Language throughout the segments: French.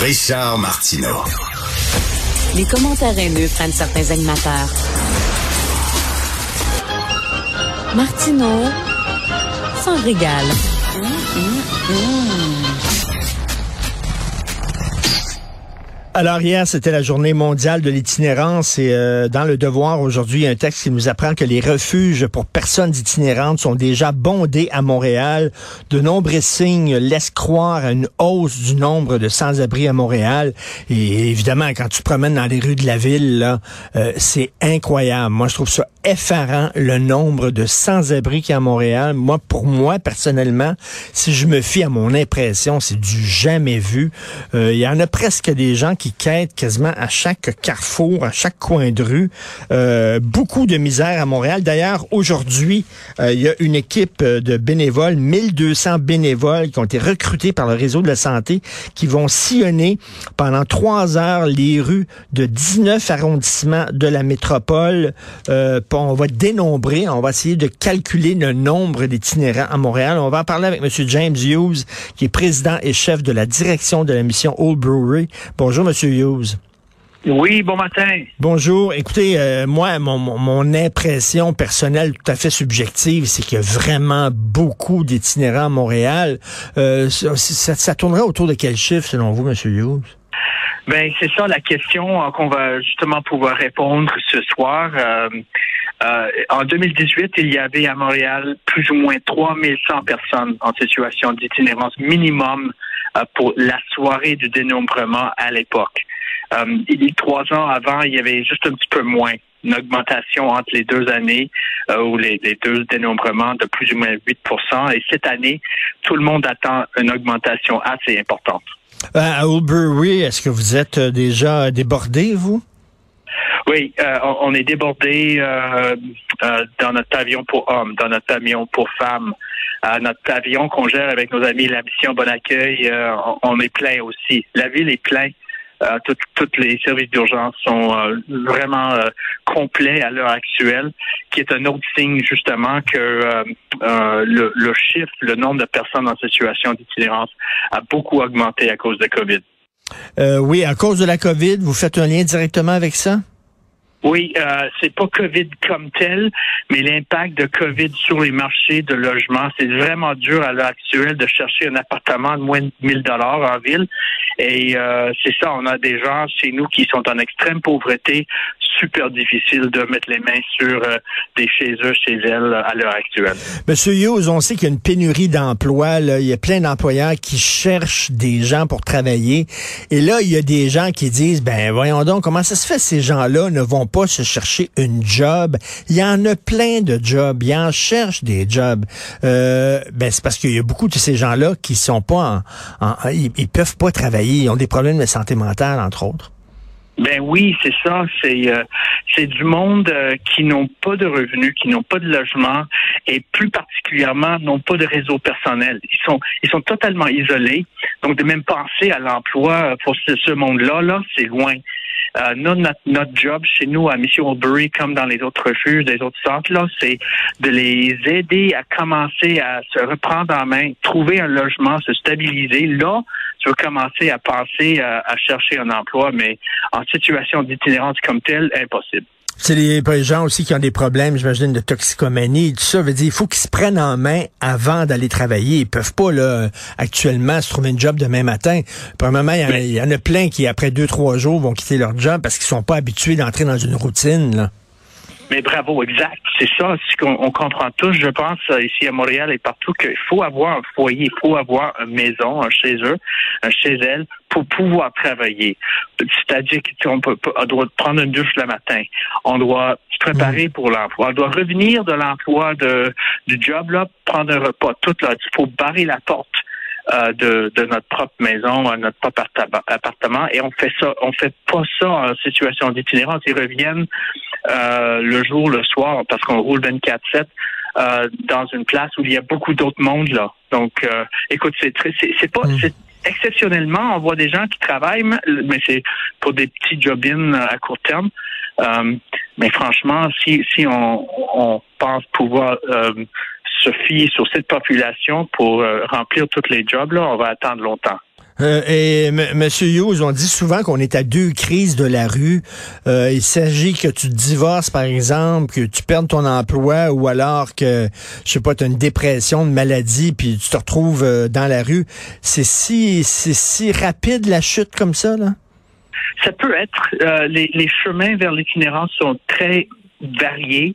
Richard Martineau. Les commentaires haineux prennent certains animateurs. Martineau s'en régale. Alors hier, c'était la journée mondiale de l'itinérance et euh, dans le devoir aujourd'hui, il y a un texte qui nous apprend que les refuges pour personnes itinérantes sont déjà bondés à Montréal. De nombreux signes laissent croire à une hausse du nombre de sans-abri à Montréal. Et évidemment, quand tu promènes dans les rues de la ville, euh, c'est incroyable. Moi, je trouve ça effarant le nombre de sans-abri qu'il y a à Montréal. Moi, pour moi, personnellement, si je me fie à mon impression, c'est du jamais vu. Euh, il y en a presque des gens qui quêtent quasiment à chaque carrefour, à chaque coin de rue. Euh, beaucoup de misère à Montréal. D'ailleurs, aujourd'hui, euh, il y a une équipe de bénévoles, 1200 bénévoles qui ont été recrutés par le réseau de la santé, qui vont sillonner pendant trois heures les rues de 19 arrondissements de la métropole. Euh, on va dénombrer, on va essayer de calculer le nombre d'itinérants à Montréal. On va en parler avec M. James Hughes, qui est président et chef de la direction de la mission Old Brewery. Bonjour, Monsieur Hughes. Oui, bon matin. Bonjour. Écoutez, euh, moi, mon, mon, impression personnelle tout à fait subjective, c'est qu'il y a vraiment beaucoup d'itinérants à Montréal. Euh, ça, ça, tournerait autour de quel chiffre, selon vous, Monsieur Hughes? Ben, c'est ça la question euh, qu'on va justement pouvoir répondre ce soir. Euh, en 2018, il y avait à Montréal plus ou moins 3100 personnes en situation d'itinérance minimum pour la soirée du dénombrement à l'époque. Euh, trois ans avant, il y avait juste un petit peu moins une augmentation entre les deux années euh, ou les, deux dénombrements de plus ou moins 8% Et cette année, tout le monde attend une augmentation assez importante. Euh, à Oldbury, est-ce que vous êtes déjà débordé, vous? Oui, on, est débordé dans notre avion pour hommes, dans notre avion pour femmes, notre avion qu'on gère avec nos amis la mission Bon Accueil. On, est plein aussi. La ville est pleine. Euh, tous les services d'urgence sont euh, vraiment euh, complets à l'heure actuelle, qui est un autre signe justement que le, le, chiffre, le nombre de personnes en situation d'itinérance a beaucoup augmenté à cause de COVID. oui, à cause de la COVID, vous faites un lien directement avec ça? Oui, euh, c'est pas COVID comme tel, mais l'impact de COVID sur les marchés de logement, c'est vraiment dur à l'heure actuelle de chercher un appartement de moins de 1000 dollars en ville. Et euh, c'est ça, on a des gens chez nous qui sont en extrême pauvreté, super difficile de mettre les mains sur euh, des chez eux, chez elles à l'heure actuelle. Monsieur Hughes, on sait qu'il y a une pénurie d'emplois. Il y a plein d'employeurs qui cherchent des gens pour travailler. Et là, il y a des gens qui disent, ben voyons donc, comment ça se fait ces gens-là ne vont pas se chercher une job? Il y en a plein de jobs. Ils en cherchent des jobs. Euh, ben c'est parce qu'il y a beaucoup de ces gens-là qui sont pas en, ils, ils peuvent pas travailler. Ils ont des problèmes de santé mentale, entre autres. Ben oui, c'est ça. C'est euh, c'est du monde euh, qui n'ont pas de revenus, qui n'ont pas de logement et plus particulièrement n'ont pas de réseau personnel. Ils sont ils sont totalement isolés. Donc de même penser à l'emploi pour ce, ce monde-là, là, c'est loin. Euh, notre, notre job chez nous à Mission Oldbury, comme dans les autres refuges, des autres centres, là, c'est de les aider à commencer à se reprendre en main, trouver un logement, se stabiliser. Là, tu vas commencer à penser à, à chercher un emploi, mais en situation d'itinérance comme telle, impossible. C'est les gens aussi qui ont des problèmes, j'imagine, de toxicomanie. Tout ça veut dire il faut qu'ils se prennent en main avant d'aller travailler. Ils peuvent pas, là, actuellement, se trouver un job demain matin. Premièrement, il y, il y en a plein qui, après deux, trois jours, vont quitter leur job parce qu'ils sont pas habitués d'entrer dans une routine, là. Mais bravo, exact. C'est ça, ce qu'on comprend tous, je pense, euh, ici à Montréal et partout, qu'il faut avoir un foyer, il faut avoir une maison, un chez eux, un chez elles, pour pouvoir travailler. C'est-à-dire qu'on peut, on doit prendre une douche le matin. On doit se préparer pour l'emploi. On doit revenir de l'emploi de, du job, là, prendre un repas. Tout là, il faut barrer la porte. Euh, de, de, notre propre maison, notre propre appartement, et on fait ça, on fait pas ça en situation d'itinérance. Ils reviennent euh, le jour, le soir, parce qu'on roule 24-7 euh, dans une place où il y a beaucoup d'autres mondes là. Donc, euh, écoute, c'est très, c'est pas, mm. c'est exceptionnellement, on voit des gens qui travaillent, mais c'est pour des petits job à court terme. Euh, mais franchement, si si on, on pense pouvoir euh, se fier sur cette population pour remplir tous les jobs là, on va attendre longtemps. Euh, et M. Hughes, on dit souvent qu'on est à deux crises de la rue. Euh, il s'agit que tu divorces, par exemple, que tu perdes ton emploi ou alors que, je sais pas, tu as une dépression, une maladie, puis tu te retrouves euh, dans la rue. C'est si, c'est si rapide la chute comme ça, là? Ça peut être. les, les chemins vers l'itinérance sont très variés.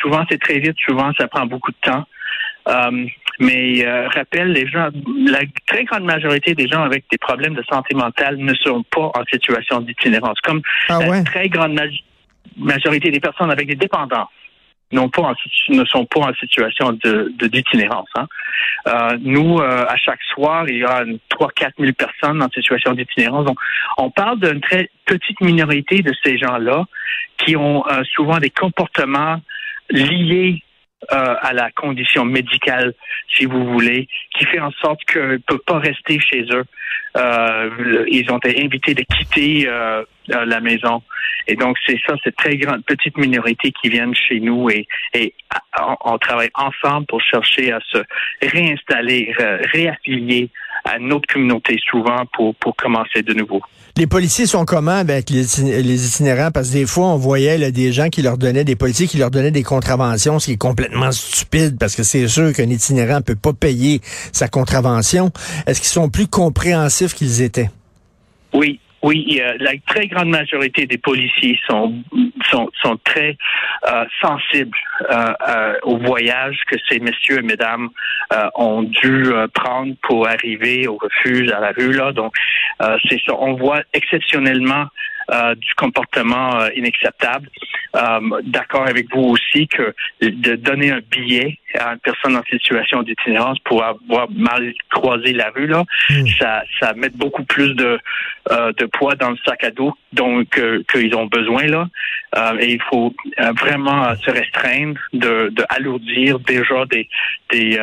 souvent, c'est très vite. Souvent, ça prend beaucoup de temps. Euh, mais euh, rappelle, les gens, la très grande majorité des gens avec des problèmes de santé mentale ne sont pas en situation d'itinérance. Comme ah la très grande majorité des personnes avec des dépendances non pas ne sont pas en situation de d'itinérance. hein. euh, nous, euh, à chaque soir, il y a 3-4 000 personnes en situation d'itinérance. Donc, on parle d'une très petite minorité de ces gens-là qui ont euh, souvent des comportements liés euh, à la condition médicale, si vous voulez, qui fait en sorte qu'ils ne peuvent pas rester chez eux. Euh, ils ont été invités de quitter euh, la maison. Et donc, c'est ça, cette très grande petite minorité qui viennent chez nous et, et on, travaille ensemble pour chercher à se réinstaller, réaffilier à notre communauté souvent pour, pour commencer de nouveau. Les policiers sont comment avec les, les itinérants? Parce que des fois, on voyait là, des gens qui leur donnaient, des policiers qui leur donnaient des contraventions, ce qui est complètement stupide parce que c'est sûr qu'un itinérant ne peut pas payer sa contravention. Est-ce qu'ils sont plus compréhensifs qu'ils étaient? Oui, oui, la très grande majorité des policiers sont sont, sont très euh, sensibles euh, euh, au voyage que ces messieurs et mesdames ont dû prendre pour arriver au refuge à la rue là. Donc c'est ça. On voit exceptionnellement du comportement inacceptable. D'accord avec vous aussi que de donner un billet à une personne en situation d'itinérance pour avoir mal croisé la rue là, hmm. ça ça met beaucoup plus de de poids dans le sac à dos donc qu'ils ont besoin là. Euh, et il faut euh, vraiment euh, se restreindre de, de alourdir déjà des des,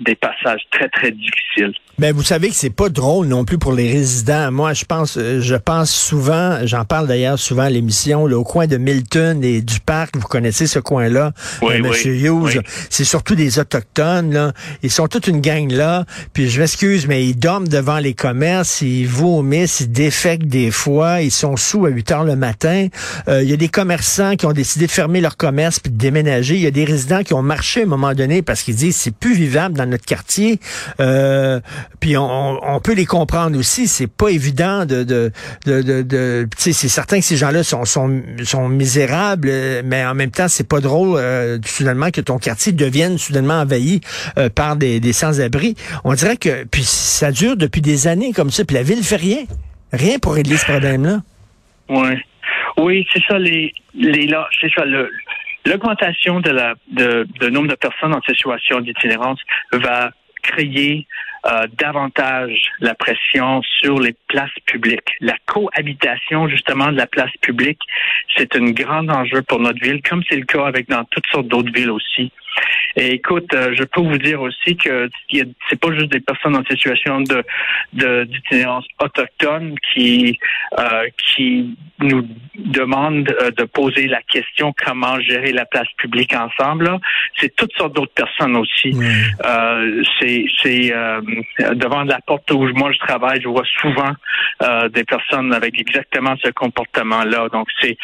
des passages très très difficiles. Mais ben, vous savez que c'est pas drôle non plus pour les résidents. Moi, je pense, je pense souvent, j'en parle d'ailleurs souvent à l'émission, au coin de Milton et du parc. Vous connaissez ce coin-là, oui, Monsieur Hughes. C'est surtout des autochtones. Là. Ils sont toute une gang là. Puis je m'excuse, mais ils dorment devant les commerces, ils vomissent, ils défectent des fois, ils sont sous à 8 heures le matin. Il y a des commerces qui ont décidé de fermer leur commerce puis de déménager. Il y a des résidents qui ont marché à un moment donné parce qu'ils disent c'est plus vivable dans notre quartier. Euh, puis on, peut les comprendre aussi. C'est pas évident de de de, de, c'est certain que ces gens-là sont, sont sont misérables, mais en même temps c'est pas drôle euh, soudainement que ton quartier devienne soudainement envahi euh, par des, sans-abri. On dirait que puis ça dure depuis des années comme ça. Puis la ville fait rien, rien pour régler ce problème-là. Ouais. Oui, c'est ça, les, là, c'est ça, l'augmentation de la nombre de personnes en situation d'itinérance va créer davantage la pression sur les places publiques. La cohabitation justement de la place publique, c'est un grand enjeu pour notre ville, comme c'est le cas avec dans toutes sortes d'autres villes aussi. Et écoute, euh, je peux vous dire aussi que c'est pas juste des personnes en situation de d'itinérance autochtone qui euh, qui nous demandent euh, de poser la question comment gérer la place publique ensemble. C'est toutes sortes d'autres personnes aussi. c'est c'est devant la porte où moi je travaille, je vois souvent des personnes avec exactement ce comportement-là. Donc c'est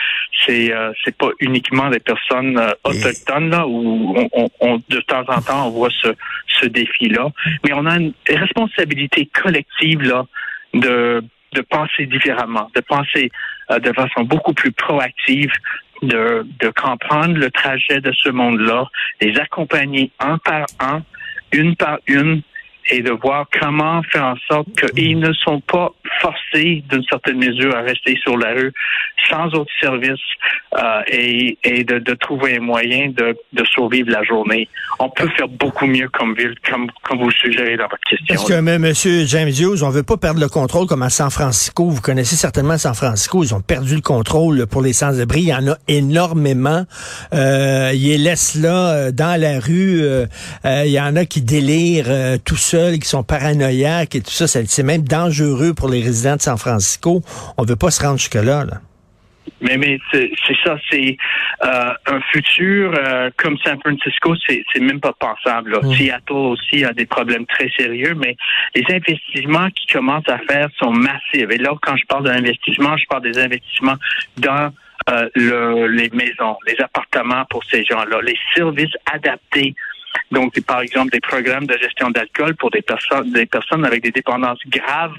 c'est c'est pas uniquement des personnes autochtones là où on de temps en temps, on voit ce, défi-là. Mais on a une responsabilité collective de, penser différemment, de penser euh, de façon beaucoup plus proactive, de comprendre le trajet de ce monde-là, les accompagner un par un, une par une, et de voir comment faire en sorte qu'ils ne sont pas forcés d'une certaine mesure à rester sur la rue sans autre service euh, et, et de, de, trouver un moyen de, de, survivre la journée. On peut faire beaucoup mieux comme ville, comme, comme vous suggérez dans votre question. Est-ce que, M. James Hughes, on veut pas perdre le contrôle comme à San Francisco? Vous connaissez certainement San Francisco. Ils ont perdu le contrôle pour les sans-abri. Il y en a énormément. Euh, ils les laissent là, euh, dans la rue. Euh, euh, il y en a qui délirent tout seuls, qui sont paranoïaques et tout ça. C'est même dangereux pour les résidents de San Francisco. On veut pas se rendre jusque-là. Là. Mais, mais c'est ça, c'est euh, un futur euh, comme San Francisco, c'est même pas pensable. Là. Mm. Seattle aussi a des problèmes très sérieux, mais les investissements qui commencent à faire sont massifs. Et là, quand je parle d'investissement, je parle des investissements dans euh, le, les maisons, les appartements pour ces gens-là, les services adaptés donc, par exemple, des programmes de gestion d'alcool pour des personnes, des personnes avec des dépendances graves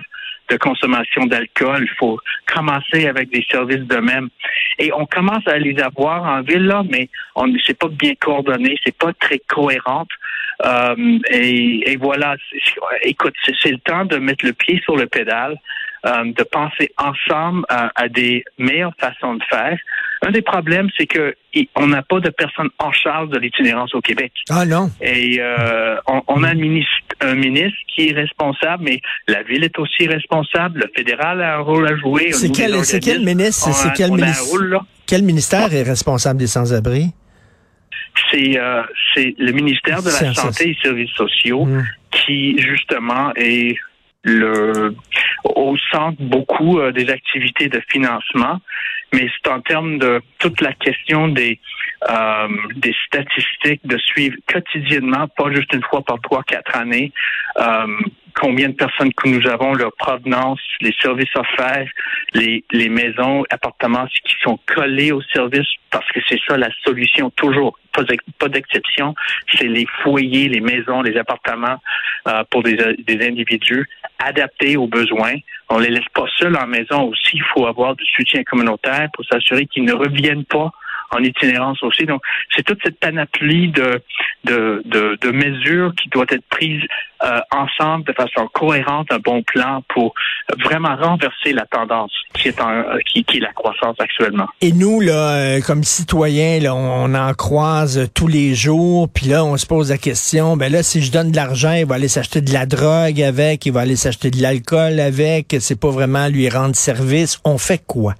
de consommation d'alcool. Il faut commencer avec des services de même. Et on commence à les avoir en ville, là, mais on ne c'est pas bien coordonné, c'est pas très cohérent. Euh, et, et, voilà, écoute, c'est le temps de mettre le pied sur le pédale. Euh, de penser ensemble à, des meilleures façons de faire. Un des problèmes, c'est que on n'a pas de personne en charge de l'itinérance au Québec. Ah non. Et euh, on, a un ministre, un ministre qui est responsable, mais la ville est aussi responsable. Le fédéral a un rôle à jouer. C'est quel, quel ministre? C'est quel ministre? Quel ministère est responsable des sans-abri? C'est euh, c'est le ministère de la Santé et des Services sociaux hmm. qui justement est le au centre beaucoup euh, des activités de financement, mais c'est en termes de toute la question des euh, des statistiques de suivre quotidiennement, pas juste une fois par trois quatre années, combien de personnes que nous avons, leur provenance, les services offerts, les, les maisons, appartements qui sont collés aux services, parce que c'est ça la solution toujours, pas, d'exception, c'est les foyers, les maisons, les appartements euh, pour des, des individus adaptés aux besoins. On les laisse pas seuls en maison aussi, il faut avoir du soutien communautaire pour s'assurer qu'ils ne reviennent pas en itinérance aussi. Donc, c'est toute cette panoplie de, de, de, mesures qui doivent être prises euh, ensemble de façon cohérente, un bon plan pour vraiment renverser la tendance qui est, en, qui, qui est la croissance actuellement. Et nous, là, euh, comme citoyens, là, on, en croise tous les jours, puis là, on se pose la question, ben là, si je donne de l'argent, il va aller s'acheter de la drogue avec, il va aller s'acheter de l'alcool avec, c'est pas vraiment lui rendre service. On fait quoi?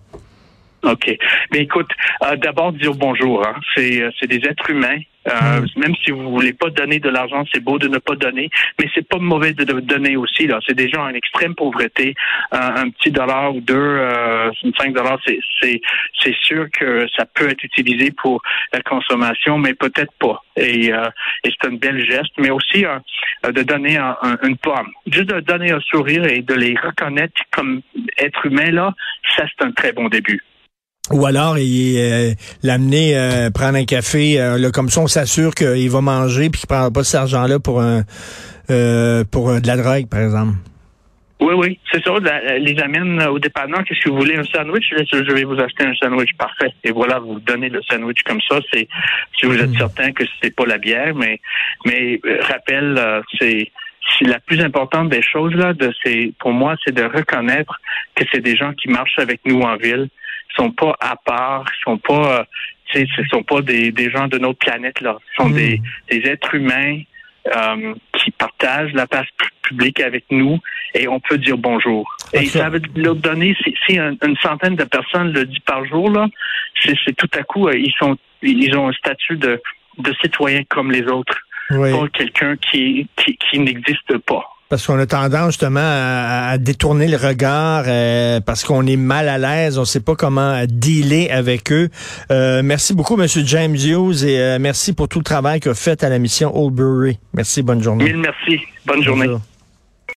OK. Mais écoute, euh, d'abord dire bonjour. Hein. C'est, euh, c'est des êtres humains. Euh, mm. Même si vous voulez pas donner de l'argent, c'est beau de ne pas donner, mais c'est pas mauvais de, donner aussi. Là, c'est des gens en extrême pauvreté. un petit dollar ou deux, euh, cinq dollars, c'est, c'est, c'est sûr que ça peut être utilisé pour la consommation, mais peut-être pas. Et, et c'est un bel geste, mais aussi de donner une pomme, juste de donner un sourire et de les reconnaître comme êtres humains là, ça c'est un très bon début. Ou alors il euh, l'amener euh, prendre un café, euh, là, comme ça on s'assure qu'il va manger puis qu'il prendra pas cet argent-là pour un pour de la drogue, par exemple. Oui, oui, c'est ça. les amène au dépanneur. Qu'est-ce que vous voulez, un sandwich? Je vais vous acheter un sandwich parfait. Et voilà, vous donnez le sandwich comme ça. C'est si vous êtes hmm. certain que c'est pas la bière, mais mais rappel, c'est la plus importante des choses là, de c'est pour moi, c'est de reconnaître que c'est des gens qui marchent avec nous en ville, sont pas à part, sont pas, euh, ce sont pas des, des gens de notre planète là, ce sont hmm. des, des êtres humains euh, qui partagent la place publique avec nous et on peut dire bonjour. Et ça veut leur donner, si, une centaine de personnes le dit par jour là, c'est tout à coup euh, ils sont ils ont un statut de de citoyen comme les autres, pas quelqu'un qui, qui, qui n'existe pas. Parce qu'on a tendance justement à, détourner le regard euh, parce qu'on est mal à l'aise, on ne sait pas comment dealer avec eux. Euh, merci beaucoup, Monsieur James Hughes, et euh, merci pour tout le travail que vous faites à la mission Oldbury. Merci, bonne journée. Mille merci. Bonne journée.